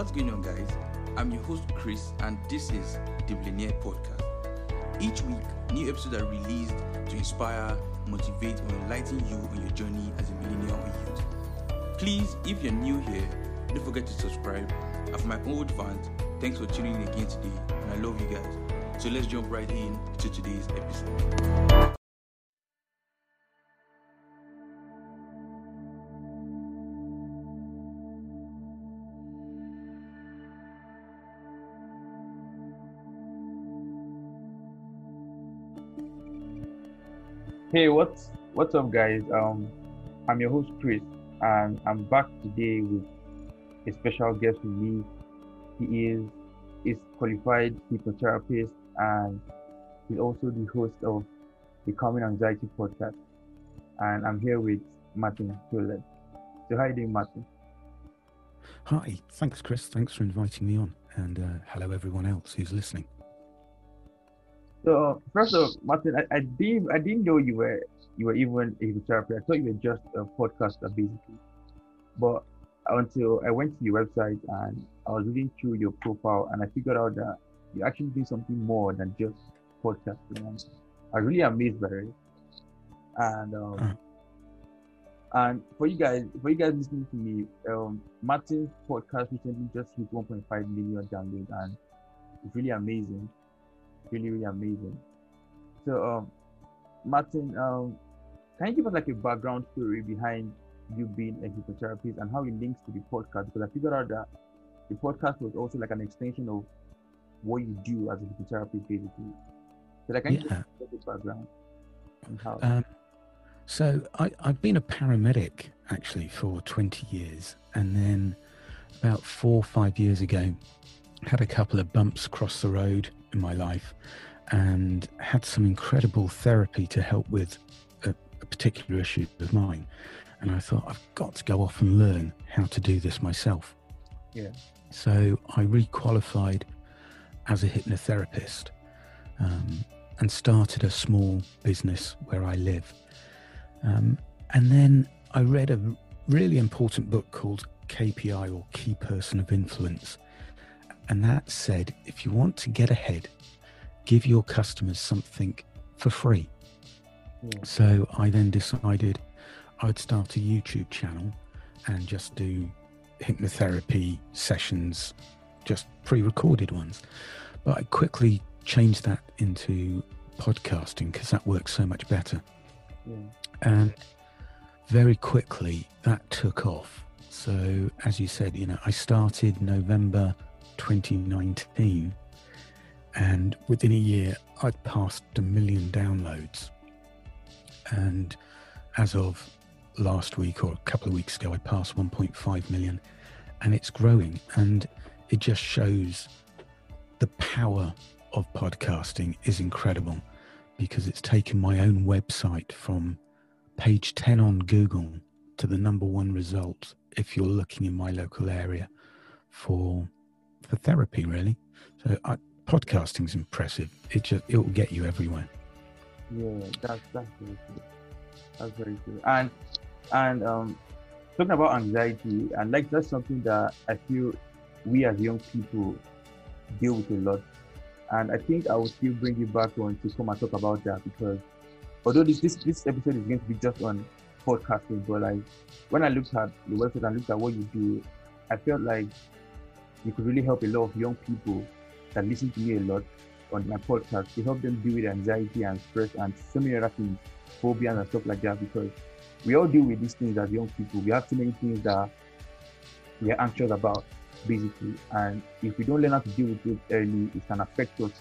What's going on, guys? I'm your host, Chris, and this is the Millenaire Podcast. Each week, new episodes are released to inspire, motivate, or enlighten you on your journey as a millennial youth. Please, if you're new here, don't forget to subscribe. And for my old fans, thanks for tuning in again today, and I love you guys. So let's jump right in to today's episode. Hey, what's what's up, guys? Um, I'm your host Chris, and I'm back today with a special guest with me. He is is qualified hypnotherapist, and he's also the host of the Calming Anxiety podcast. And I'm here with Martin Hewlett. So, how are you doing, Martin? Hi, thanks, Chris. Thanks for inviting me on, and uh, hello everyone else who's listening. So first of all, Martin, I, I didn't I didn't know you were you were even a hypnotherapist. I thought you were just a podcaster basically. But until I went to your website and I was reading through your profile and I figured out that you actually do something more than just podcasting. And I was really amazed by it. And um, Uh. and for you guys, for you guys listening to me, um, Martin's podcast recently just hit 1.5 million downloads and it's really amazing really, really amazing. So, um, Martin, um, can you give us like a background story behind you being a hypnotherapist and how it links to the podcast? Because I figured out that the podcast was also like an extension of what you do as a hypnotherapist, basically. So, like, can you Yeah. give us the background and how? Um, so I, I've been a paramedic actually for 20 years, and then about four or five years ago, had a couple of bumps across the road in my life, and had some incredible therapy to help with a, a particular issue of mine. And I thought I've got to go off and learn how to do this myself. Yeah. So I requalified as a hypnotherapist um, and started a small business where I live. Um, and then I read a really important book called KPI or Key Person of Influence. And that said, if you want to get ahead, give your customers something for free. Yeah. So I then decided I'd start a YouTube channel and just do hypnotherapy sessions, just pre recorded ones. But I quickly changed that into podcasting because that works so much better. yeah. And very quickly that took off. So, as you said, you know, I started November 2019, and within a year, I'd passed a million downloads. And as of last week or a couple of weeks ago, I passed 1.5 million, and it's growing. And it just shows the power of podcasting is incredible because it's taken my own website from page 10 on Google to the number one result if you're looking in my local area for for therapy really so I, podcasting's impressive it just it will get you everywhere Yeah, that's that's very true. That's very true. And and um, talking about anxiety, and like that's something that I feel we as young people deal with a lot. And I think I will still bring you back on to come and talk about that because although this this, this episode is going to be just on podcasting, but like when I looked at the website and looked at what you do, I felt like you could really help a lot of young people that listen to me a lot on my podcast to help them deal with anxiety and stress and so many other things, phobias and stuff like that. Because we all deal with these things as young people. We have too many things that we are anxious about, basically. And if we don't learn how to deal with it early, it can affect us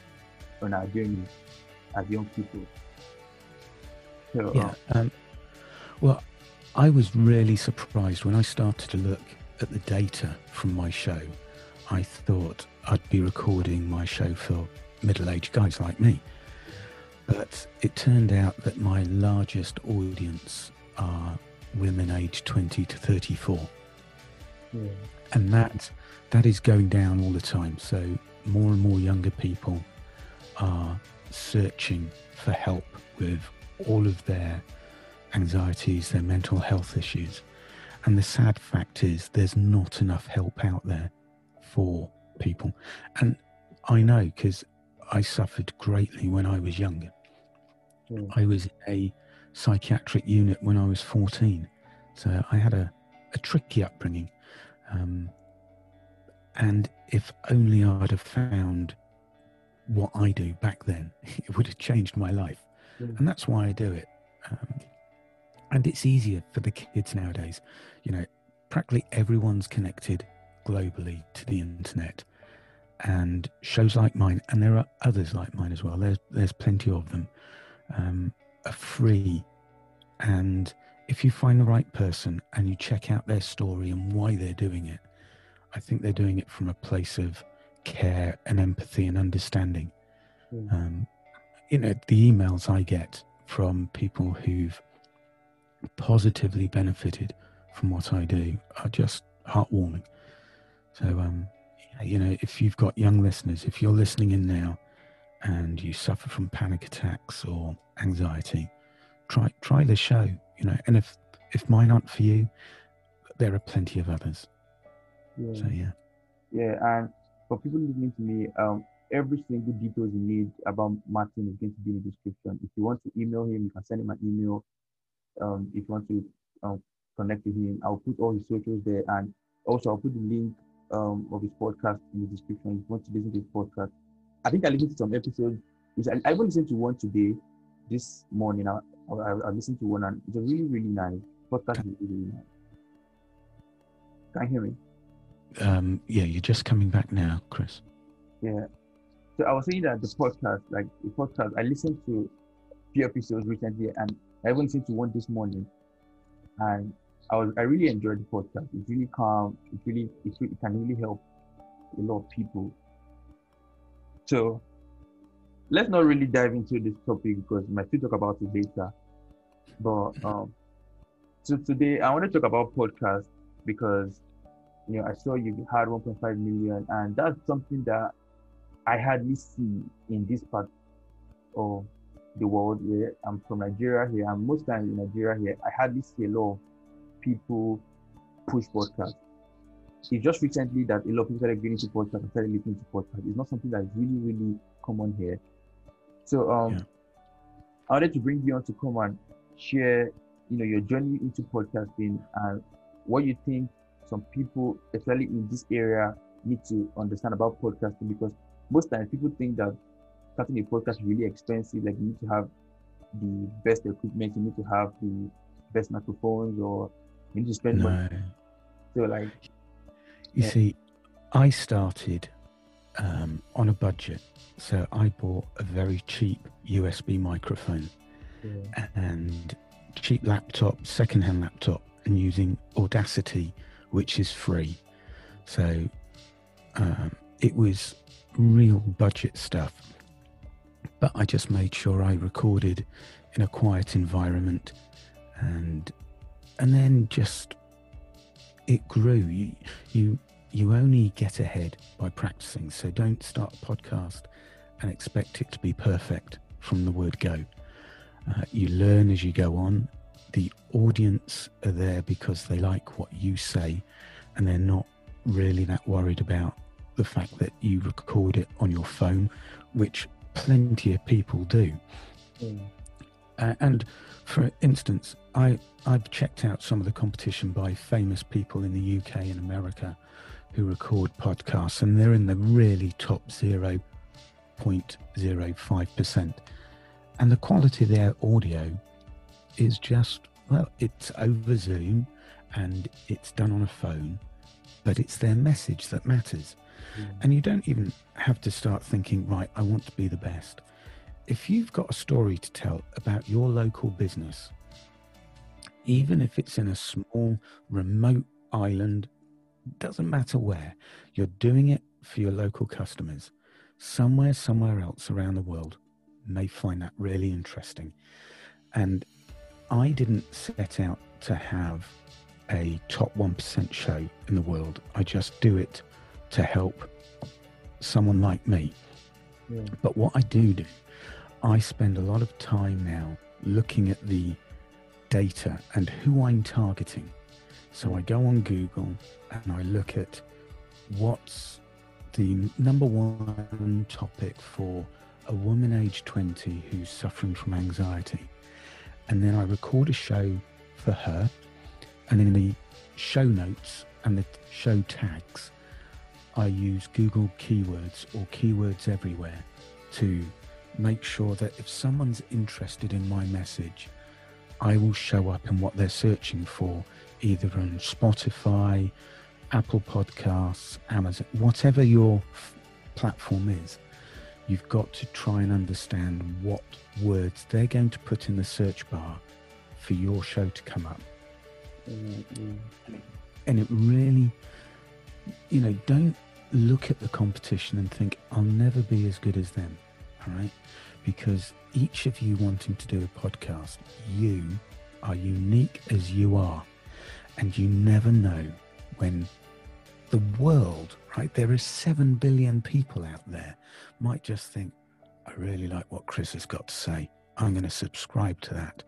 on our journey as young people. So, yeah um, well i was really surprised when i started to look at the data from my show i thought i'd be recording my show for middle-aged guys like me. But it turned out that my largest audience are women aged 20 to 34 yeah, and that that is going down all the time. So more and more younger people are searching for help with all of their anxieties their mental health issues. And the sad fact is there's not enough help out there for people. And I know because I suffered greatly when I was younger. Mm. I was in a psychiatric unit when I was 14. So I had a, a tricky upbringing. Um, and if only I'd have found what I do back then, it would have changed my life. Mm. And that's why I do it. Um, and it's easier for the kids nowadays. You know, practically everyone's connected globally to the internet and shows like mine, and there are others like mine as well. There's there's plenty of them, um, are free, and if you find the right person and you check out their story and why they're doing it, I think they're doing it from a place of care and empathy and understanding. Mm. Um, you know, the emails I get from people who've positively benefited from what I do are just heartwarming. So, um, you know, if you've got young listeners, if you're listening in now and you suffer from panic attacks or anxiety, try try the show. You know, and if if mine aren't for you, there are plenty of others. Yeah. So yeah, Yeah, and for people listening to me, um, every single details you need about Martin is going to be in the description. If you want to email him, you can send him an email. Um, if you want to um, connect with him, I'll put all his socials there, and also I'll put the link um, of his podcast in the description. If you want to listen to his podcast, I think I listened to some episodes. Which I, I even listened to one today, this morning. I, I, I listened to one, and it's a really, really nice podcast. Is really, really nice. Can you hear me? um, yeah, you're just coming back now, Chris. Yeah. So I was saying that the podcast, like the podcast, I listened to a few episodes recently and I even listened to one this morning. And I was I really enjoyed the podcast. It's really calm. It really it, it can really help a lot of people. So let's not really dive into this topic because we might still talk about it later. But um so today I want to talk about podcast because you know, I saw you had 1.5 million, and that's something that I hardly see in this part of the world where I'm from Nigeria here, and most times in Nigeria here, I hardly see a lot of people push podcasts. It's just recently that a lot of people started getting into podcasts and started listening to podcasts. It's not something that is really, really common here. So um Yeah. I wanted to bring you on to come and share, you know, your journey into podcasting and what you think some people, especially in this area, need to understand about podcasting because most times people think that starting a podcast is really expensive. Like you need to have the best equipment, you need to have the best microphones, or you need to spend money. No, So like, you Yeah. see, I started um, on a budget, so I bought a very cheap USB microphone and cheap laptop, second-hand laptop, and using Audacity, which is free. So um, it was real budget stuff. But I just made sure I recorded in a quiet environment, and and then just it grew. You you you only get ahead by practicing. So don't start a podcast and expect it to be perfect from the word go. Uh, you learn as you go on. The audience are there because they like what you say, and they're not really that worried about the fact that you record it on your phone, which plenty of people do. Uh, and for instance, I, I've checked out some of the competition by famous people in the UK and America who record podcasts, and they're in the really top 0.05%. And the quality of their audio is just, well, it's over Zoom and it's done on a phone, but it's their message that matters. Hmm. And you don't even have to start thinking, right, I want to be the best. If you've got a story to tell about your local business, even if it's in a small, remote island, doesn't matter where, you're doing it for your local customers. Somewhere, somewhere else around the world may find that really interesting. And I didn't set out to have a top 1% show in the world. I just do it to help someone like me. Yeah. But what I do do, I spend a lot of time now looking at the data and who I'm targeting. So I go on Google and I look at what's the number one topic for a woman aged 20 who's suffering from anxiety. And then I record a show for her. And in the show notes and the show tags, I use Google keywords or keywords everywhere to make sure that if someone's interested in my message, I will show up in what they're searching for, either on Spotify, Apple Podcasts, Amazon, whatever your f- platform is. You've got to try and understand what words they're going to put in the search bar for your show to come up. Mm-hmm. And it really, you know, don't look at the competition and think, I'll never be as good as them. All right. Because each of you wanting to do a podcast, you are unique as you are. And you never know when the world, right? There are 7 billion people out there, might just think, I really like what Chris has got to say. I'm going to subscribe to that.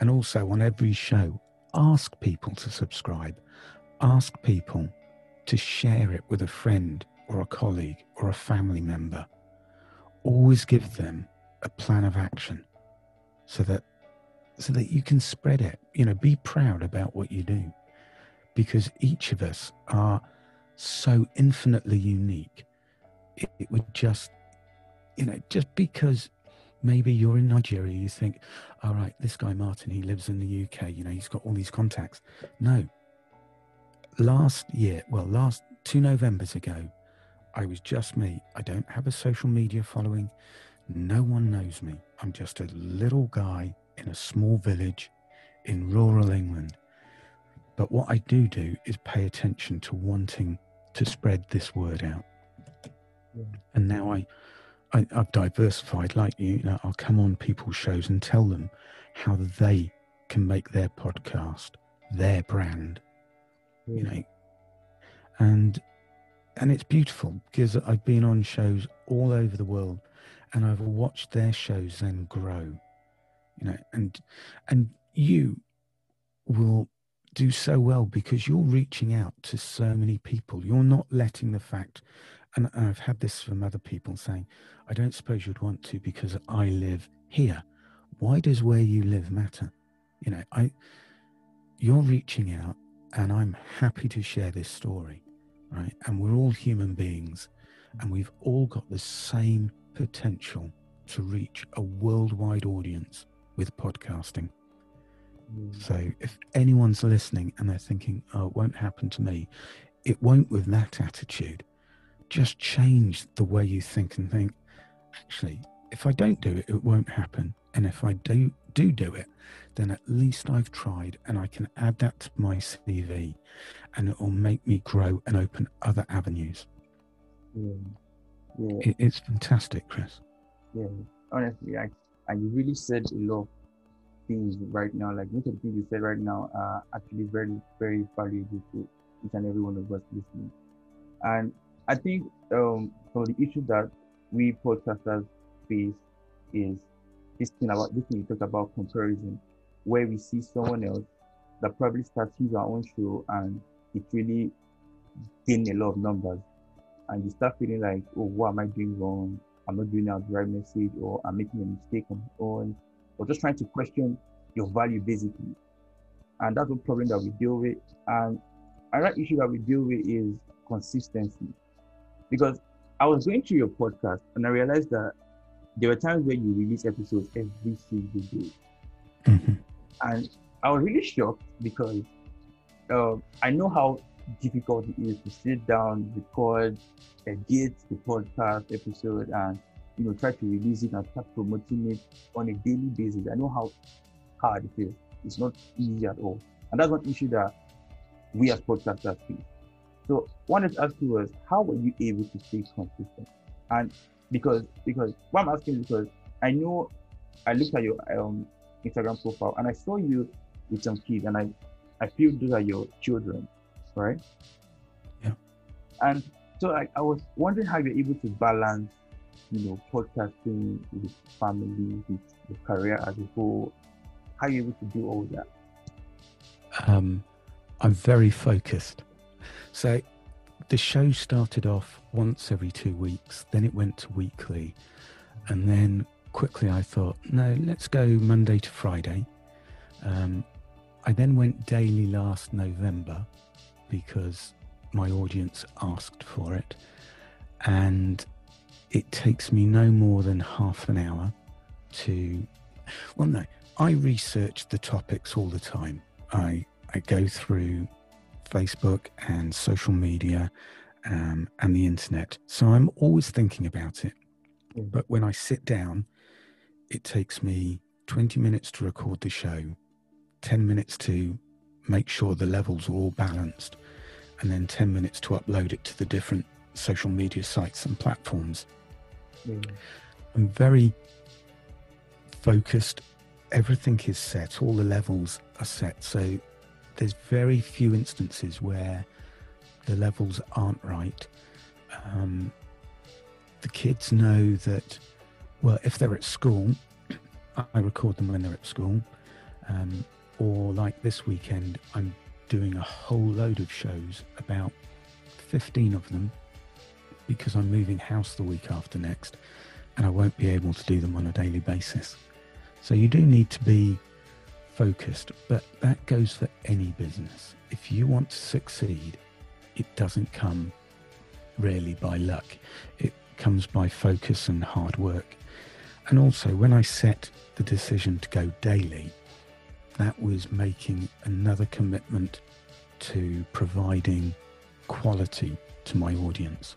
And also on every show, ask people to subscribe. Ask people to share it with a friend or a colleague or a family member. Always give them a plan of action so that so that you can spread it. You know, be proud about what you do. Because each of us are so infinitely unique. It, it would just you know, just because maybe you're in Nigeria, you think, all right, this guy Martin, he lives in the UK, you know, he's got all these contacts. No. Last year, well, last two Novembers ago, I was just me. I don't have a social media following. No one knows me. I'm just a little guy in a small village in rural England. But what I do do is pay attention to wanting to spread this word out. Yeah. And now I, I, I've diversified like you. you know, I'll come on people's shows and tell them how they can make their podcast their brand, you know. And and it's beautiful because I've been on shows all over the world and I've watched their shows then grow. You know, and and you will do so well because you're reaching out to so many people. You're not letting the fact and I've had this from other people saying, I don't suppose you'd want to because I live here. Why does where you live matter? You know, I you're reaching out and I'm happy to share this story, right? And we're all human beings and we've all got the same potential to reach a worldwide audience with podcasting. Mm. So if anyone's listening and they're thinking, oh, it won't happen to me, it won't with that attitude. Just change the way you think and think, actually, if I don't do it, it won't happen. And if I do do do it, then at least I've tried and I can add that to my CV and it will make me grow and open other avenues. Yeah. Yeah. It, it's fantastic, Chris. Yeah. Honestly, I and you really said a lot of things right now. Like most of the things you said right now are actually very, very valuable to each and every one of us listening. And I think um so the issue that we podcasters face is this thing about this thing you talk about comparison, where we see someone else that probably starts his own show and it really gain a lot of numbers. And you start feeling like, oh, what am I doing wrong? I'm not doing out the right message, or I'm making a mistake on my own, or just trying to question your value basically. And that's the problem that we deal with. And another issue that we deal with is consistency. Because I was going through your podcast and I realized that there were times where you release episodes every single day. hmm And I was really shocked because uh, I know how difficult it is to sit down, record, edit the podcast episode, and you know try to release it and start promoting it on a daily basis. I know how hard it is. It's not easy at all, and that's one issue that we as podcasters face. So, wanted to ask you was, how were you able to stay consistent? And because because what I'm asking is because I know I looked at your um, Instagram profile and I saw you with some kids, and I I feel those are your children, right? Yeah. And so I, I was wondering how you're able to balance, you know, podcasting with family, with your career as a whole. How are you able to do all that? um, I'm very focused. So the show started off once every two weeks, then it went to weekly, and then quickly I thought, no, let's go Monday to Friday. Um, I then went daily last November because my audience asked for it, and it takes me no more than half an hour to. Well, no, I research the topics all the time. I I go through Facebook and social media um, and the internet. So I'm always thinking about it. Mm. But when I sit down, it takes me 20 minutes to record the show, 10 minutes to make sure the levels are all balanced, and then 10 minutes to upload it to the different social media sites and platforms. Mm. I'm very focused. Everything is set, all the levels are set. So there's very few instances where the levels aren't right. Um, the kids know that, well, if they're at school, I record them when they're at school. Um, or like this weekend, I'm doing a whole load of shows, about 15 of them, because I'm moving house the week after next and I won't be able to do them on a daily basis. So you do need to be focused, but that goes for any business. If you want to succeed, it doesn't come really by luck. It comes by focus and hard work. And also, when I set the decision to go daily, that was making another commitment to providing quality to my audience.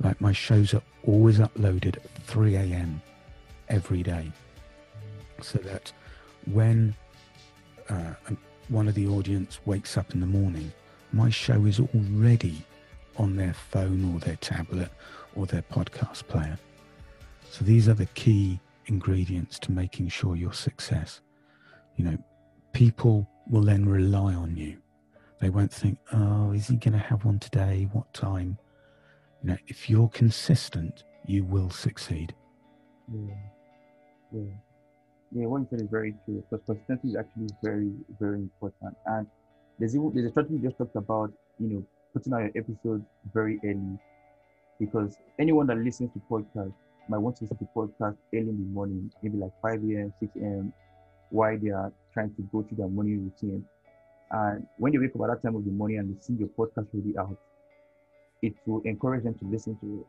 Like my shows are always uploaded at 3 a.m. every day, so that when uh, one of the audience wakes up in the morning, my show is already on their phone or their tablet or their podcast player. So these are the key ingredients to making sure your success. You know, people will then rely on you. They won't think, oh, is he going to have one today? What time? You know, if you're consistent, you will succeed. Yeah. Yeah. Yeah, what you said is very true. Because consistency is actually very, very important. And there's there's a strategy we just talked about, you know, putting out your episodes very early. Because anyone that listens to podcasts might want to listen to podcast early in the morning, maybe like 5 a.m., 6 a.m., while they are trying to go through their morning routine. And when they wake up at that time of the morning and they see your podcast already out, it will encourage them to listen to it.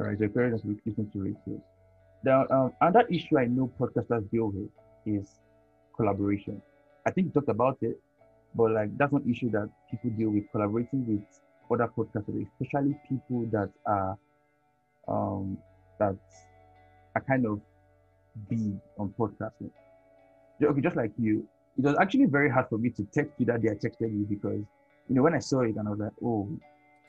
All right, so encourage them to listen to it. Now, um, another issue I know podcasters deal with is collaboration. I think you talked about it, but like that's one issue that people deal with collaborating with other podcasters, especially people that are um, that are kind of big on podcasting. Okay, just like you, it was actually very hard for me to text you that day I texted you because you know when I saw it and I was like, oh,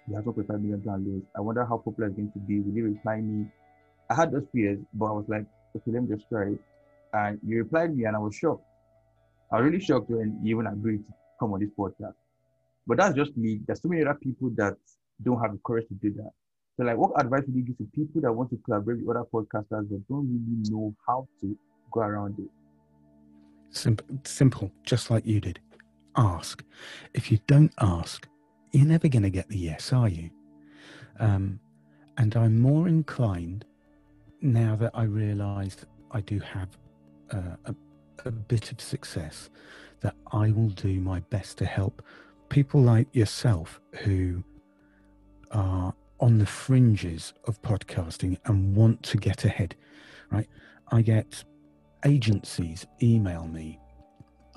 he has 1.5 million downloads. I wonder how popular it's going to be. Will he reply me? I had those fears, but I was like, okay, let me just try it. And you replied me, and I was shocked. I was really shocked when you even agreed to come on this podcast. But that's just me. There's so many other people that don't have the courage to do that. So, like, what advice would you give to people that want to collaborate with other podcasters but don't really know how to go around it? Simple, simple, just like you did. Ask. If you don't ask, you're never going to get the yes, are you? Um, and I'm more inclined now that I realise I do have uh, a, a bit of success that I will do my best to help people like yourself who are on the fringes of podcasting and want to get ahead, right? I get agencies email me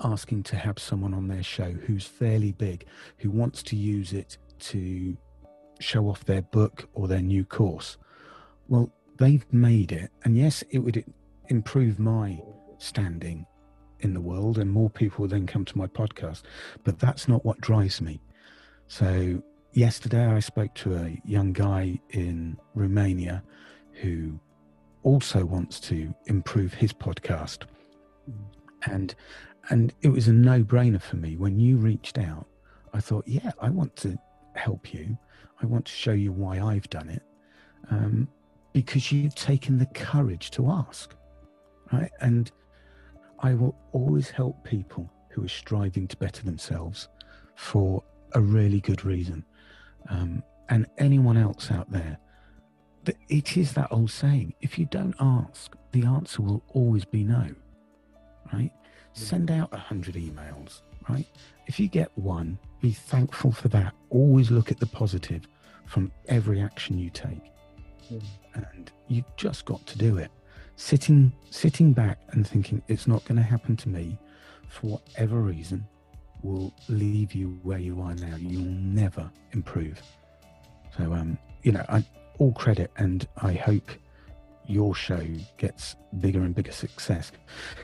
asking to have someone on their show who's fairly big, who wants to use it to show off their book or their new course. Well, they've made it, and yes, it would improve my standing in the world, and more people will then come to my podcast, but that's not what drives me. So, yesterday I spoke to a young guy in Romania who also wants to improve his podcast. And and it was a no-brainer for me when you reached out. I thought, yeah, I want to help you. I want to show you why I've done it, um, because you've taken the courage to ask, right? And I will always help people who are striving to better themselves for a really good reason. Um, and anyone else out there, that it is that old saying if you don't ask, the answer will always be no. Right? Send out a hundred emails, right? If you get one, be thankful for that. Always look at the positive from every action you take. And you just got to do it. Sitting sitting back and thinking it's not going to happen to me for whatever reason will leave you where you are now. You'll never improve. So um, you know, I, all credit and I hope your show gets bigger and bigger success.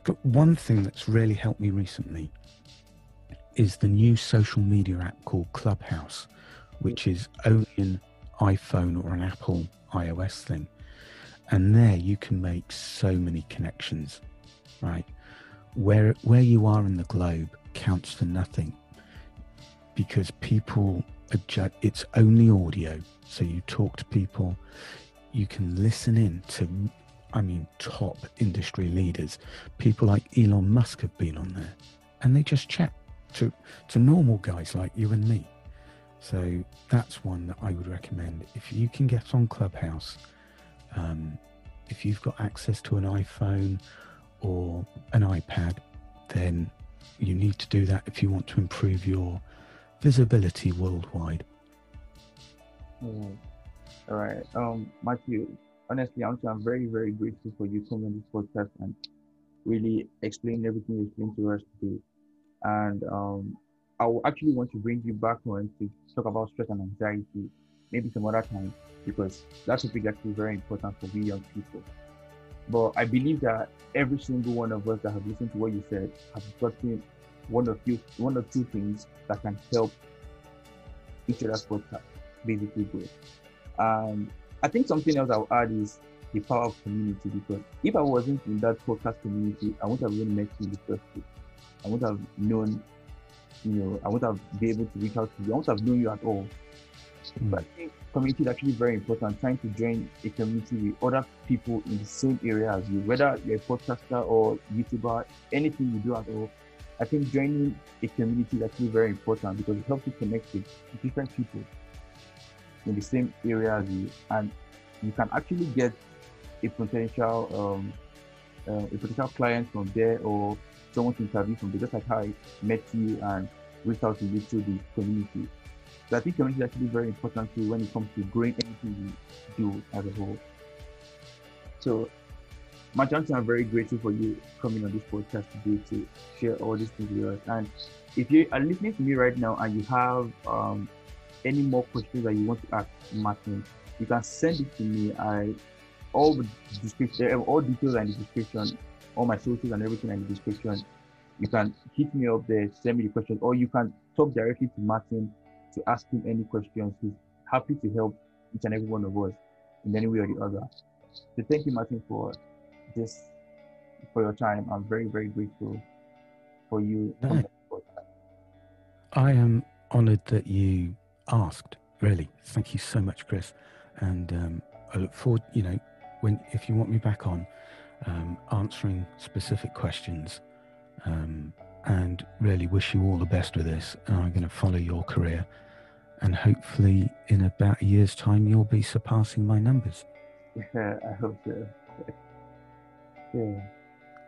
But one thing that's really helped me recently is the new social media app called Clubhouse, which is only an iPhone or an Apple iOS thing. And there you can make so many connections, right? Where where you are in the globe counts for nothing because people adjust, it's only audio. So you talk to people, you can listen in to, I mean, top industry leaders. People like Elon Musk have been on there and they just chat to, to normal guys like you and me. So that's one that I would recommend. If you can get on Clubhouse, um, if you've got access to an iPhone or an iPad, then you need to do that if you want to improve your visibility worldwide. Mm. All right. Um, Matthew, honestly, I'm, I'm very, very grateful for you coming on this podcast and really explaining everything you've explained to us today. And um, I will actually want to bring you back on to talk about stress and anxiety maybe some other time because that's something actually very important for we young people. But I believe that every single one of us that have listened to what you said have gotten one or few one or two things that can help each other's podcast basically grow. And I think something else I'll add is the power of community because if I wasn't in that podcast community, I wouldn't have even met you in the first place. I wouldn't have known, you know, I wouldn't have been able to reach out to you. I wouldn't have known you at all. Hmm. But I think community is actually very important. Trying to join a community with other people in the same area as you, whether you're a podcaster or YouTuber, anything you do at all. I think joining a community is actually very important because it helps you connect with different people in the same area as you, and you can actually get a potential um, uh, a potential client from there or someone to interview from there, just like how I met you and reached out to you through the community. So I think community is actually very important too when it comes to growing anything you do as a whole. So, Matt Johnson, I'm very grateful for you coming on this podcast today to share all these things with us. And if you are listening to me right now and you have um, any more questions that you want to ask Martin, you can send it to me. I all the description, eh, all details are in the description, all my sources and everything in the description. You can hit me up there, send me the questions, or you can talk directly to Martin to ask him any questions. He's happy to help each and every one of us in any way or the other. So thank you, Martin, for this for your time. I'm very, very grateful for you. I am honoured that you asked. Really, thank you so much, Chris. And um, I look forward. You know, when if you want me back on, um, answering specific questions, um, and really wish you all the best with this. And I'm going to follow your career, and hopefully, in about a year's time, you'll be surpassing my numbers. Yeah, I hope so. yeah.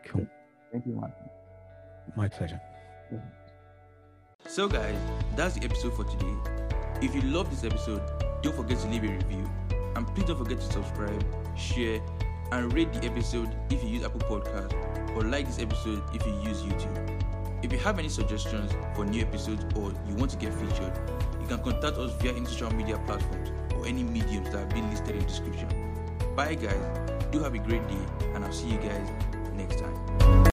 Cool. Thank you, Martin. My pleasure. So, guys, that's the episode for today. If you love this episode, don't forget to leave a review. And please don't forget to subscribe, share, and rate the episode if you use Apple Podcast, or like this episode if you use YouTube. If you have any suggestions for new episodes or you want to get featured, you can contact us via any social media platforms or any mediums that have been listed in the description. Bye, guys. Do have a great day, and I'll see you guys.